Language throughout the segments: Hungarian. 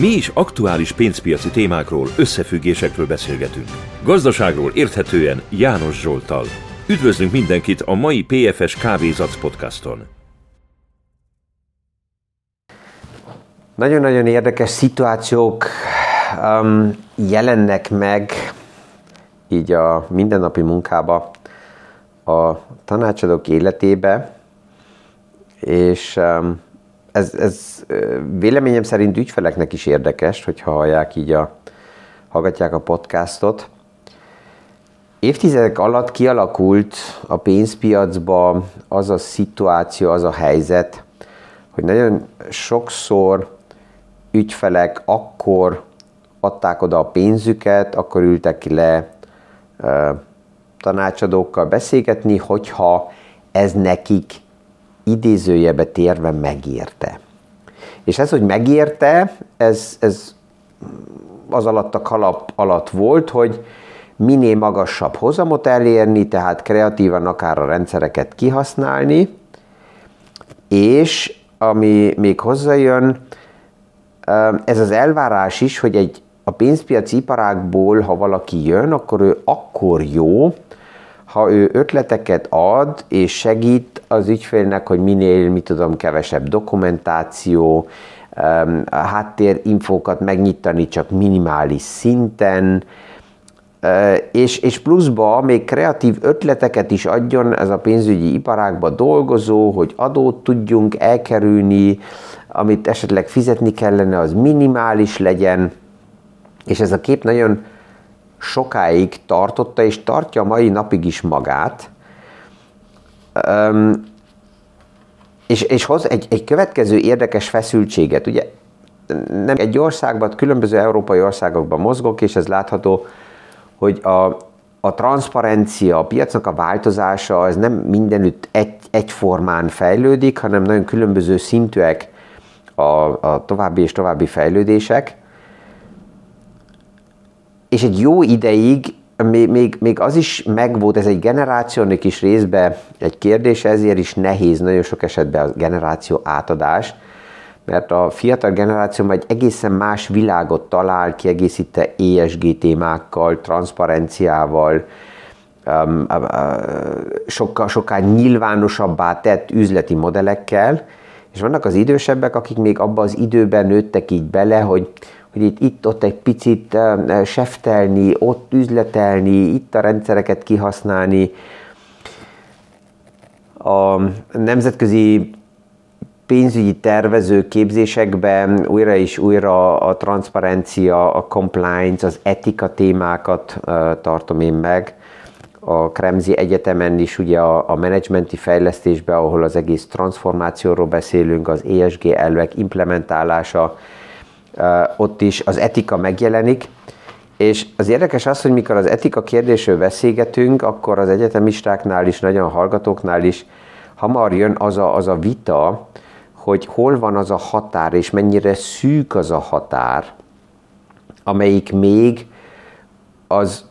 Mi is aktuális pénzpiaci témákról, összefüggésekről beszélgetünk. Gazdaságról érthetően János Zsoltal. Üdvözlünk mindenkit a mai PFS Kávézac podcaston. Nagyon-nagyon érdekes szituációk um, jelennek meg így a mindennapi munkába, a tanácsadók életébe, és um, ez, ez véleményem szerint ügyfeleknek is érdekes, hogyha hallják így a, hallgatják a podcastot. Évtizedek alatt kialakult a pénzpiacba az a szituáció, az a helyzet, hogy nagyon sokszor ügyfelek akkor adták oda a pénzüket, akkor ültek le tanácsadókkal beszélgetni, hogyha ez nekik idézőjebe térve megérte. És ez, hogy megérte, ez, ez az alatt a kalap alatt volt, hogy minél magasabb hozamot elérni, tehát kreatívan akár a rendszereket kihasználni, és ami még hozzájön, ez az elvárás is, hogy egy a pénzpiaci iparágból, ha valaki jön, akkor ő akkor jó, ha ő ötleteket ad és segít az ügyfélnek, hogy minél, mit tudom, kevesebb dokumentáció, a háttérinfókat megnyitani csak minimális szinten, és, és pluszba még kreatív ötleteket is adjon ez a pénzügyi iparágba dolgozó, hogy adót tudjunk elkerülni, amit esetleg fizetni kellene, az minimális legyen, és ez a kép nagyon sokáig tartotta, és tartja mai napig is magát. Um, és, és hoz egy, egy következő érdekes feszültséget. Ugye nem egy országban, különböző európai országokban mozgok, és ez látható, hogy a, a transzparencia, a piacnak a változása az nem mindenütt egy, egyformán fejlődik, hanem nagyon különböző szintűek a, a további és további fejlődések és egy jó ideig még, még, még az is megvolt, ez egy generációnak is részbe egy kérdés, ezért is nehéz nagyon sok esetben a generáció átadás, mert a fiatal generáció egy egészen más világot talál, kiegészíte ESG témákkal, transzparenciával, um, sokkal, sokkal nyilvánosabbá tett üzleti modellekkel, és vannak az idősebbek, akik még abban az időben nőttek így bele, hogy hogy itt, itt ott egy picit seftelni, ott üzletelni, itt a rendszereket kihasználni. A nemzetközi pénzügyi tervező képzésekben újra és újra a transzparencia, a compliance, az etika témákat tartom én meg. A Kremzi Egyetemen is ugye a, a menedzsmenti fejlesztésben, ahol az egész transformációról beszélünk, az ESG elvek implementálása, ott is az etika megjelenik, és az érdekes az, hogy mikor az etika kérdésről beszélgetünk, akkor az egyetemistáknál is, nagyon hallgatóknál is hamar jön az a, az a vita, hogy hol van az a határ, és mennyire szűk az a határ, amelyik még az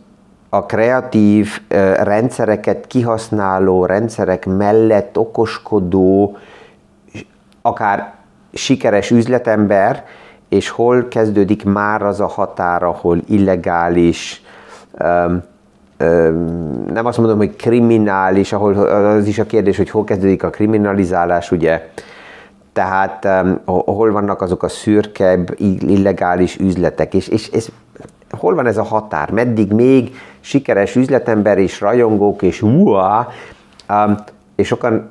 a kreatív rendszereket kihasználó rendszerek mellett okoskodó, akár sikeres üzletember, és hol kezdődik már az a határ, ahol illegális, um, nem azt mondom, hogy kriminális, ahol az is a kérdés, hogy hol kezdődik a kriminalizálás, ugye, tehát um, hol vannak azok a szürkebb, illegális üzletek, és, és, és hol van ez a határ, meddig még sikeres üzletember és rajongók, és uá, um, és sokan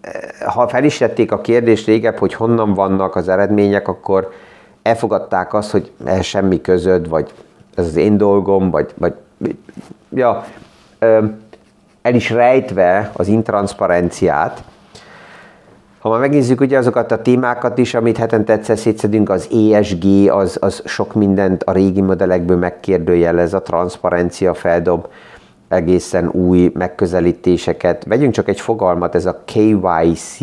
eh, ha fel is tették a kérdést régebb, hogy honnan vannak az eredmények, akkor elfogadták azt, hogy ez semmi közöd, vagy ez az én dolgom, vagy, vagy ja, el is rejtve az intranszparenciát. Ha már megnézzük ugye azokat a témákat is, amit hetente egyszer szétszedünk, az ESG, az, az sok mindent a régi modellekből megkérdőjelez, a transzparencia feldob egészen új megközelítéseket. Vegyünk csak egy fogalmat, ez a KYC,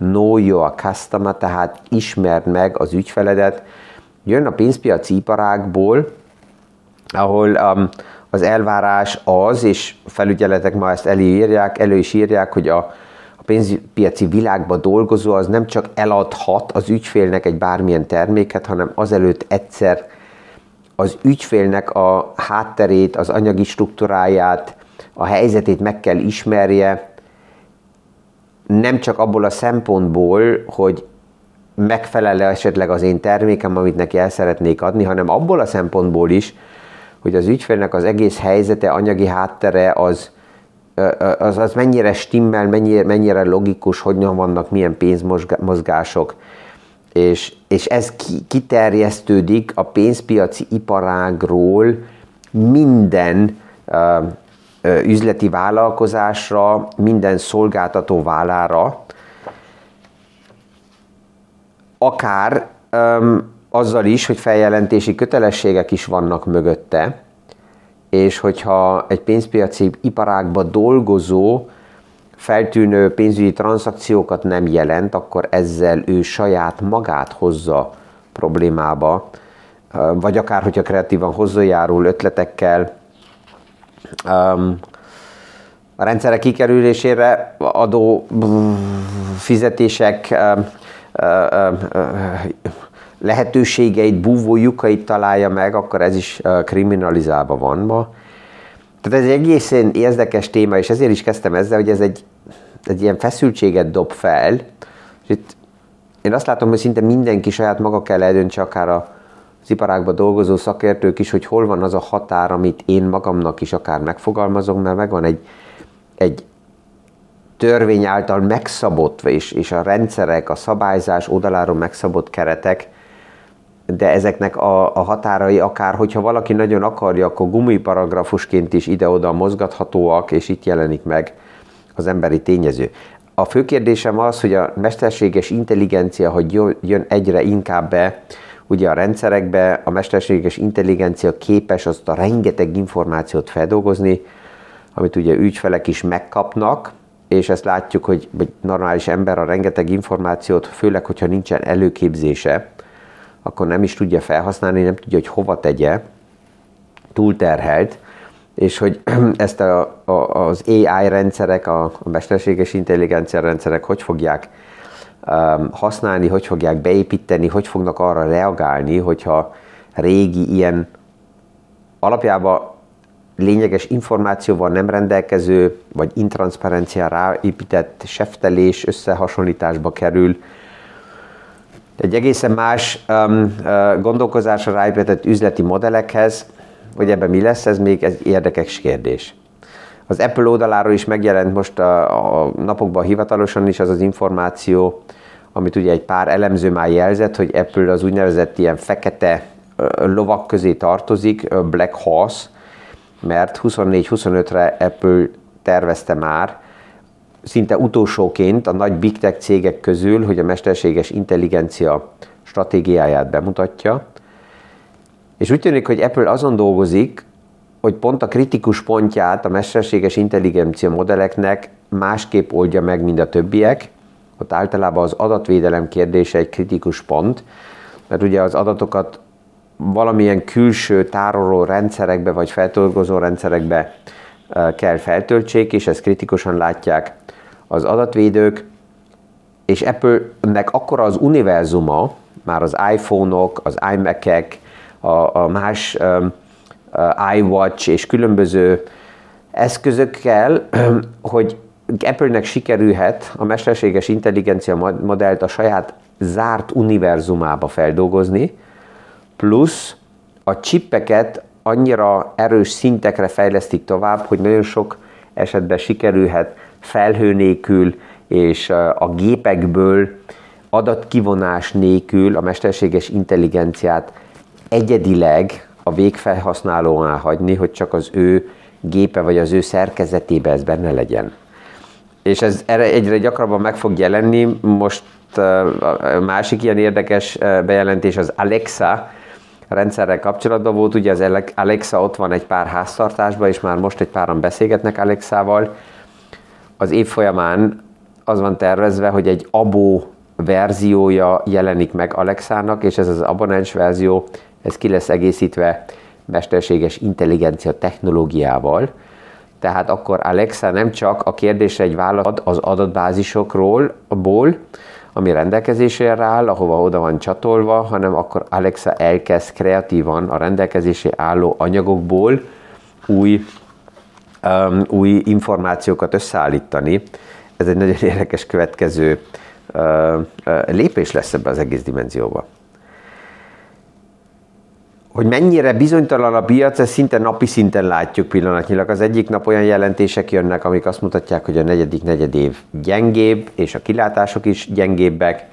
know your customer, tehát ismerd meg az ügyfeledet. Jön a pénzpiaci iparágból, ahol um, az elvárás az, és felügyeletek ma ezt előírják, elő is írják, hogy a, a pénzpiaci világba dolgozó az nem csak eladhat az ügyfélnek egy bármilyen terméket, hanem azelőtt egyszer az ügyfélnek a hátterét, az anyagi struktúráját, a helyzetét meg kell ismerje, nem csak abból a szempontból, hogy megfelel esetleg az én termékem, amit neki el szeretnék adni, hanem abból a szempontból is, hogy az ügyfélnek az egész helyzete, anyagi háttere az, az, az mennyire stimmel, mennyire, mennyire logikus, hogyan vannak, milyen pénzmozgások, és, és ez kiterjesztődik a pénzpiaci iparágról minden üzleti vállalkozásra, minden szolgáltató vállára, akár um, azzal is, hogy feljelentési kötelességek is vannak mögötte, és hogyha egy pénzpiaci iparágban dolgozó feltűnő pénzügyi tranzakciókat nem jelent, akkor ezzel ő saját magát hozza problémába, vagy akár, hogyha kreatívan hozzájárul ötletekkel, a rendszerek kikerülésére adó fizetések lehetőségeit, búvó lyukait találja meg, akkor ez is kriminalizálva van ma. Tehát ez egy egészen érdekes téma, és ezért is kezdtem ezzel, hogy ez egy, egy ilyen feszültséget dob fel, és itt én azt látom, hogy szinte mindenki saját maga kell eldöntse, akár a, az iparágban dolgozó szakértők is, hogy hol van az a határ, amit én magamnak is akár megfogalmazom, mert megvan egy, egy törvény által megszabott, és, és a rendszerek, a szabályzás oldaláról megszabott keretek, de ezeknek a, a határai akár, hogyha valaki nagyon akarja, akkor gumiparagrafusként is ide-oda mozgathatóak, és itt jelenik meg az emberi tényező. A fő kérdésem az, hogy a mesterséges intelligencia, hogy jön egyre inkább be ugye a rendszerekbe, a mesterséges intelligencia képes azt a rengeteg információt feldolgozni, amit ugye ügyfelek is megkapnak, és ezt látjuk, hogy egy normális ember a rengeteg információt, főleg, hogyha nincsen előképzése, akkor nem is tudja felhasználni, nem tudja, hogy hova tegye, túlterhelt, és hogy ezt a, a, az AI rendszerek, a, a mesterséges intelligencia rendszerek hogy fogják használni, hogy fogják beépíteni, hogy fognak arra reagálni, hogyha régi ilyen alapjában lényeges információval nem rendelkező, vagy intranszparenciára ráépített seftelés összehasonlításba kerül, egy egészen más um, uh, gondolkozásra ráépített üzleti modellekhez, hogy ebben mi lesz, ez még egy érdekes kérdés. Az Apple oldaláról is megjelent most a, a napokban hivatalosan is az az információ, amit ugye egy pár elemző már jelzett, hogy Apple az úgynevezett ilyen fekete lovak közé tartozik, Black Horse, mert 24-25-re Apple tervezte már, szinte utolsóként a nagy big tech cégek közül, hogy a mesterséges intelligencia stratégiáját bemutatja. És úgy tűnik, hogy Apple azon dolgozik, hogy pont a kritikus pontját a mesterséges intelligencia modelleknek másképp oldja meg, mint a többiek. Ott általában az adatvédelem kérdése egy kritikus pont, mert ugye az adatokat valamilyen külső tároló rendszerekbe vagy feltolgozó rendszerekbe eh, kell feltöltsék, és ezt kritikusan látják az adatvédők, és Apple-nek akkora az univerzuma, már az iPhone-ok, az iMac-ek, a, a más um, iWatch és különböző eszközökkel, hogy Apple-nek sikerülhet a mesterséges intelligencia modellt a saját zárt univerzumába feldolgozni, plusz a csippeket annyira erős szintekre fejlesztik tovább, hogy nagyon sok esetben sikerülhet felhő nélkül és a gépekből adatkivonás nélkül a mesterséges intelligenciát egyedileg a végfelhasználónál hagyni, hogy csak az ő gépe vagy az ő szerkezetébe ez benne legyen. És ez erre egyre gyakrabban meg fog jelenni. Most a másik ilyen érdekes bejelentés az Alexa rendszerrel kapcsolatban volt. Ugye az Alexa ott van egy pár háztartásban, és már most egy páran beszélgetnek Alexával, az év folyamán az van tervezve, hogy egy abó verziója jelenik meg Alexának, és ez az abonens verzió, ez ki lesz egészítve mesterséges intelligencia technológiával, tehát akkor Alexa nem csak a kérdésre egy választ ad az adatbázisokról, ból, ami rendelkezésére áll, ahova oda van csatolva, hanem akkor Alexa elkezd kreatívan a rendelkezésé álló anyagokból új, um, új információkat összeállítani. Ez egy nagyon érdekes következő uh, uh, lépés lesz ebbe az egész dimenzióba. Hogy mennyire bizonytalan a piac, ezt szinte napi szinten látjuk pillanatnyilag. Az egyik nap olyan jelentések jönnek, amik azt mutatják, hogy a negyedik negyed év gyengébb, és a kilátások is gyengébbek,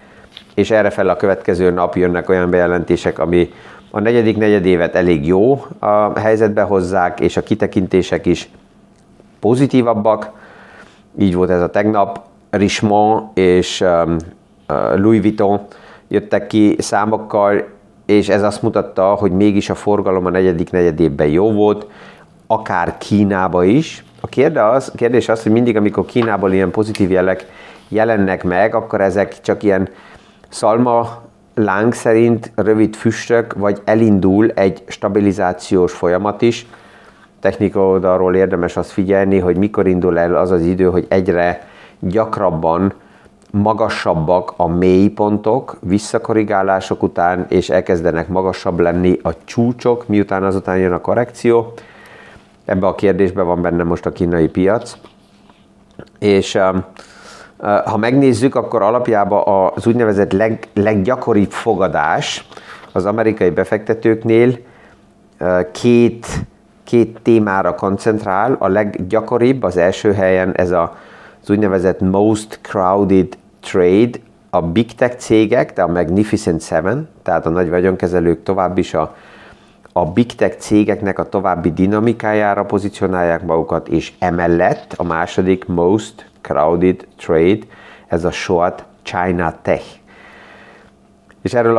és erre fel a következő nap jönnek olyan bejelentések, ami a negyedik negyedévet elég jó a helyzetbe hozzák, és a kitekintések is pozitívabbak. Így volt ez a tegnap. Richemont és um, uh, Louis Vuitton jöttek ki számokkal, és ez azt mutatta, hogy mégis a forgalom a negyedik negyedében jó volt, akár Kínába is. A kérdés az, hogy mindig, amikor Kínából ilyen pozitív jelek jelennek meg, akkor ezek csak ilyen szalma láng szerint rövid füstök, vagy elindul egy stabilizációs folyamat is. Technika oldalról érdemes azt figyelni, hogy mikor indul el az az idő, hogy egyre gyakrabban magasabbak a mélypontok visszakorrigálások után, és elkezdenek magasabb lenni a csúcsok, miután azután jön a korrekció. Ebbe a kérdésben van benne most a kínai piac. És um, uh, ha megnézzük, akkor alapjában az úgynevezett leg, leggyakoribb fogadás az amerikai befektetőknél uh, két, két témára koncentrál. A leggyakoribb az első helyen ez a az úgynevezett most crowded trade, a big tech cégek, de a Magnificent Seven, tehát a nagy vagyonkezelők tovább is a, a big tech cégeknek a további dinamikájára pozícionálják magukat, és emellett a második most crowded trade, ez a short China Tech. És erről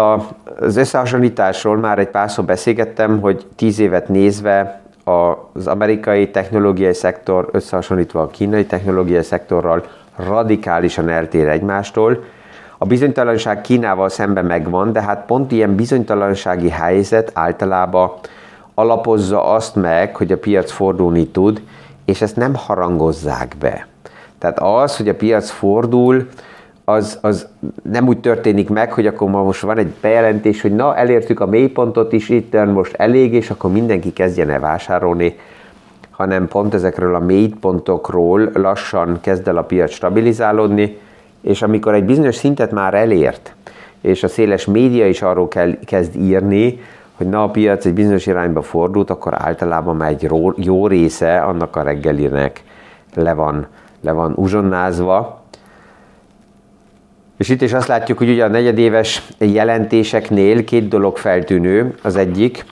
az összehasonlításról már egy párszor beszélgettem, hogy tíz évet nézve az amerikai technológiai szektor összehasonlítva a kínai technológiai szektorral radikálisan eltér egymástól. A bizonytalanság Kínával szemben megvan, de hát pont ilyen bizonytalansági helyzet általában alapozza azt meg, hogy a piac fordulni tud, és ezt nem harangozzák be. Tehát az, hogy a piac fordul, az, az nem úgy történik meg, hogy akkor ma most van egy bejelentés, hogy na, elértük a mélypontot is, itt most elég, és akkor mindenki kezdjen el vásárolni, hanem pont ezekről a mélypontokról lassan kezd el a piac stabilizálódni, és amikor egy bizonyos szintet már elért, és a széles média is arról kell, kezd írni, hogy na a piac egy bizonyos irányba fordult, akkor általában már egy jó része annak a reggelinek le van, le van uzsonnázva, és itt is azt látjuk, hogy ugye a negyedéves jelentéseknél két dolog feltűnő. Az egyik,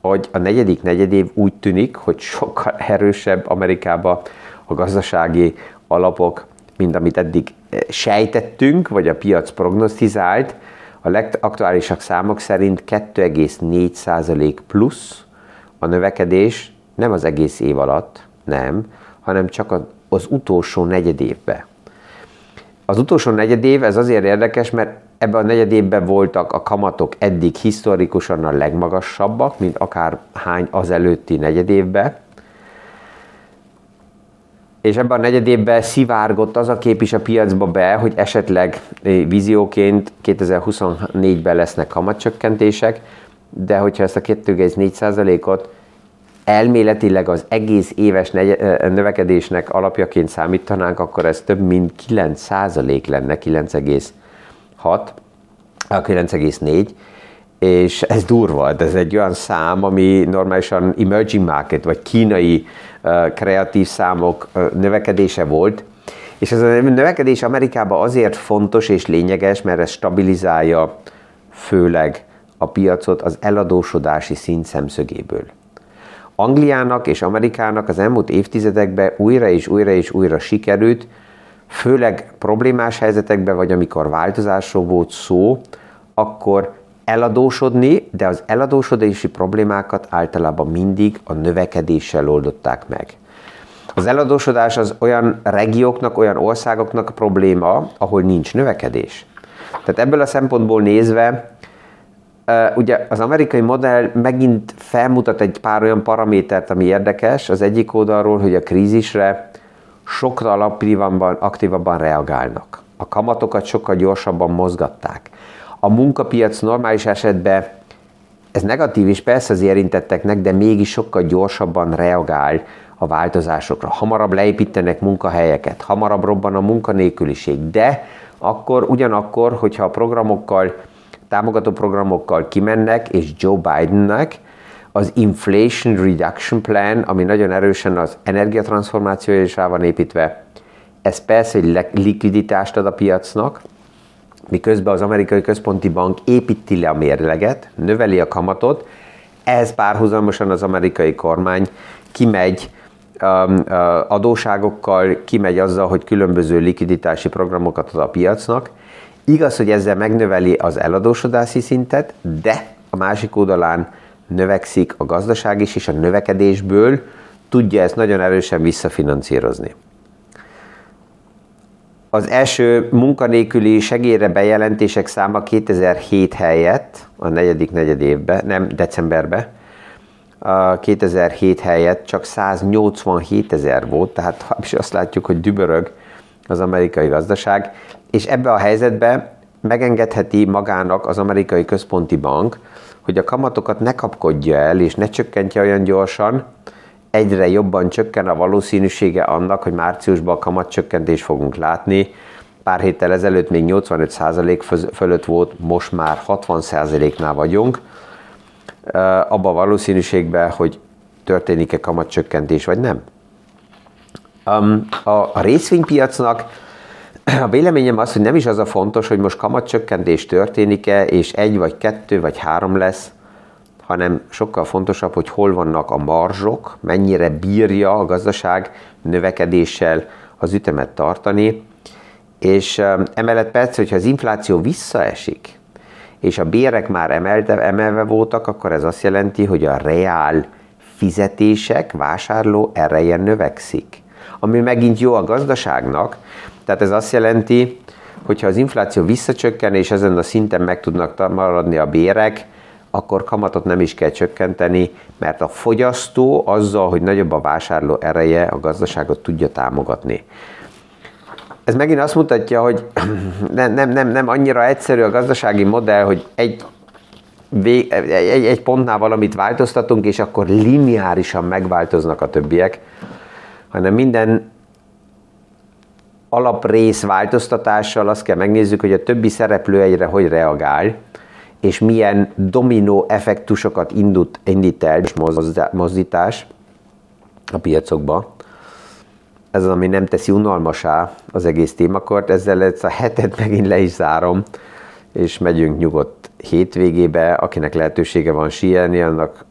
hogy a negyedik negyedév úgy tűnik, hogy sokkal erősebb Amerikában a gazdasági alapok, mint amit eddig eh, sejtettünk, vagy a piac prognosztizált. A legaktuálisabb számok szerint 2,4% plusz a növekedés nem az egész év alatt, nem, hanem csak az utolsó negyedévben. Az utolsó negyedév, ez azért érdekes, mert ebben a negyedévben voltak a kamatok eddig historikusan a legmagasabbak, mint akár hány az előtti negyedévben. És ebben a negyedévben szivárgott az a kép is a piacba be, hogy esetleg eh, vízióként 2024-ben lesznek kamatcsökkentések, de hogyha ezt a 2,4%-ot elméletileg az egész éves növekedésnek alapjaként számítanánk, akkor ez több mint 9% lenne, 9,6, 9,4, és ez durva, ez egy olyan szám, ami normálisan emerging market, vagy kínai kreatív számok növekedése volt, és ez a növekedés Amerikában azért fontos és lényeges, mert ez stabilizálja főleg a piacot az eladósodási szint szemszögéből. Angliának és Amerikának az elmúlt évtizedekben újra és újra és újra sikerült, főleg problémás helyzetekben, vagy amikor változásról volt szó, akkor eladósodni, de az eladósodási problémákat általában mindig a növekedéssel oldották meg. Az eladósodás az olyan regióknak, olyan országoknak probléma, ahol nincs növekedés. Tehát ebből a szempontból nézve ugye az amerikai modell megint felmutat egy pár olyan paramétert, ami érdekes. Az egyik oldalról, hogy a krízisre sokkal aktívabban, aktívabban reagálnak. A kamatokat sokkal gyorsabban mozgatták. A munkapiac normális esetben ez negatív is persze az érintetteknek, de mégis sokkal gyorsabban reagál a változásokra. Hamarabb leépítenek munkahelyeket, hamarabb robban a munkanélküliség, de akkor ugyanakkor, hogyha a programokkal, támogató programokkal kimennek, és Joe Bidennek az Inflation Reduction Plan, ami nagyon erősen az energiatranszformációja is rá van építve, ez persze egy likviditást ad a piacnak, miközben az amerikai központi bank építi le a mérleget, növeli a kamatot, ehhez párhuzamosan az amerikai kormány kimegy um, uh, adóságokkal, kimegy azzal, hogy különböző likviditási programokat ad a piacnak. Igaz, hogy ezzel megnöveli az eladósodási szintet, de a másik oldalán növekszik a gazdaság is, és a növekedésből tudja ezt nagyon erősen visszafinancírozni. Az első munkanélküli segélyre bejelentések száma 2007 helyett, a negyedik negyed évben, nem decemberben, 2007 helyett csak 187 ezer volt, tehát is azt látjuk, hogy dübörög az amerikai gazdaság, és ebbe a helyzetbe megengedheti magának az amerikai központi bank, hogy a kamatokat ne kapkodja el, és ne csökkentje olyan gyorsan, egyre jobban csökken a valószínűsége annak, hogy márciusban kamatcsökkentést fogunk látni. Pár héttel ezelőtt még 85% fölött volt, most már 60%-nál vagyunk. Abba a valószínűségben, hogy történik-e kamatcsökkentés, vagy nem. A részvénypiacnak a véleményem az, hogy nem is az a fontos, hogy most kamatcsökkentés történik-e, és egy vagy kettő vagy három lesz, hanem sokkal fontosabb, hogy hol vannak a marzsok, mennyire bírja a gazdaság növekedéssel az ütemet tartani, és emellett persze, hogyha az infláció visszaesik, és a bérek már emelte, emelve voltak, akkor ez azt jelenti, hogy a reál fizetések, vásárló ereje növekszik. Ami megint jó a gazdaságnak, tehát ez azt jelenti, hogyha az infláció visszacsökken, és ezen a szinten meg tudnak maradni a bérek, akkor kamatot nem is kell csökkenteni, mert a fogyasztó azzal, hogy nagyobb a vásárló ereje, a gazdaságot tudja támogatni. Ez megint azt mutatja, hogy nem, nem, nem, nem annyira egyszerű a gazdasági modell, hogy egy, egy, egy pontnál valamit változtatunk, és akkor lineárisan megváltoznak a többiek, hanem minden alaprész változtatással azt kell megnézzük, hogy a többi szereplő egyre hogy reagál, és milyen dominó effektusokat indult, indít el, és mozdítás a piacokba. Ez az, ami nem teszi unalmasá az egész témakort, ezzel ezt a hetet megint le is zárom, és megyünk nyugodt hétvégébe, akinek lehetősége van síelni, annak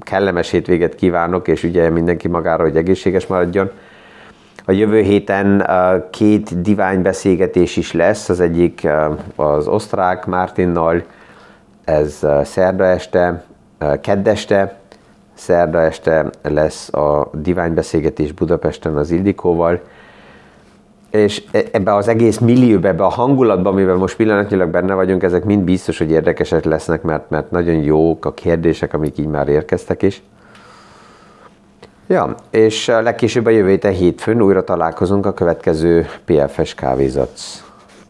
kellemes hétvéget kívánok, és ugye mindenki magára, hogy egészséges maradjon. A jövő héten két divány beszélgetés is lesz, az egyik az osztrák Mártinnal, ez szerda este, keddeste, szerda este lesz a diványbeszélgetés Budapesten az Ildikóval, és e, ebbe az egész millióbe, ebbe a hangulatban, amiben most pillanatnyilag benne vagyunk, ezek mind biztos, hogy érdekesek lesznek, mert, mert nagyon jók a kérdések, amik így már érkeztek is. Ja, és legkésőbb a jövő héten hétfőn újra találkozunk a következő PFS Kávézatsz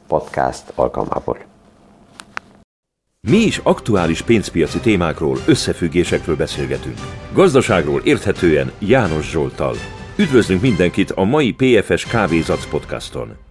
podcast alkalmából. Mi is aktuális pénzpiaci témákról, összefüggésekről beszélgetünk. Gazdaságról érthetően János Zsoltal. Üdvözlünk mindenkit a mai PFS Kávézac podcaston!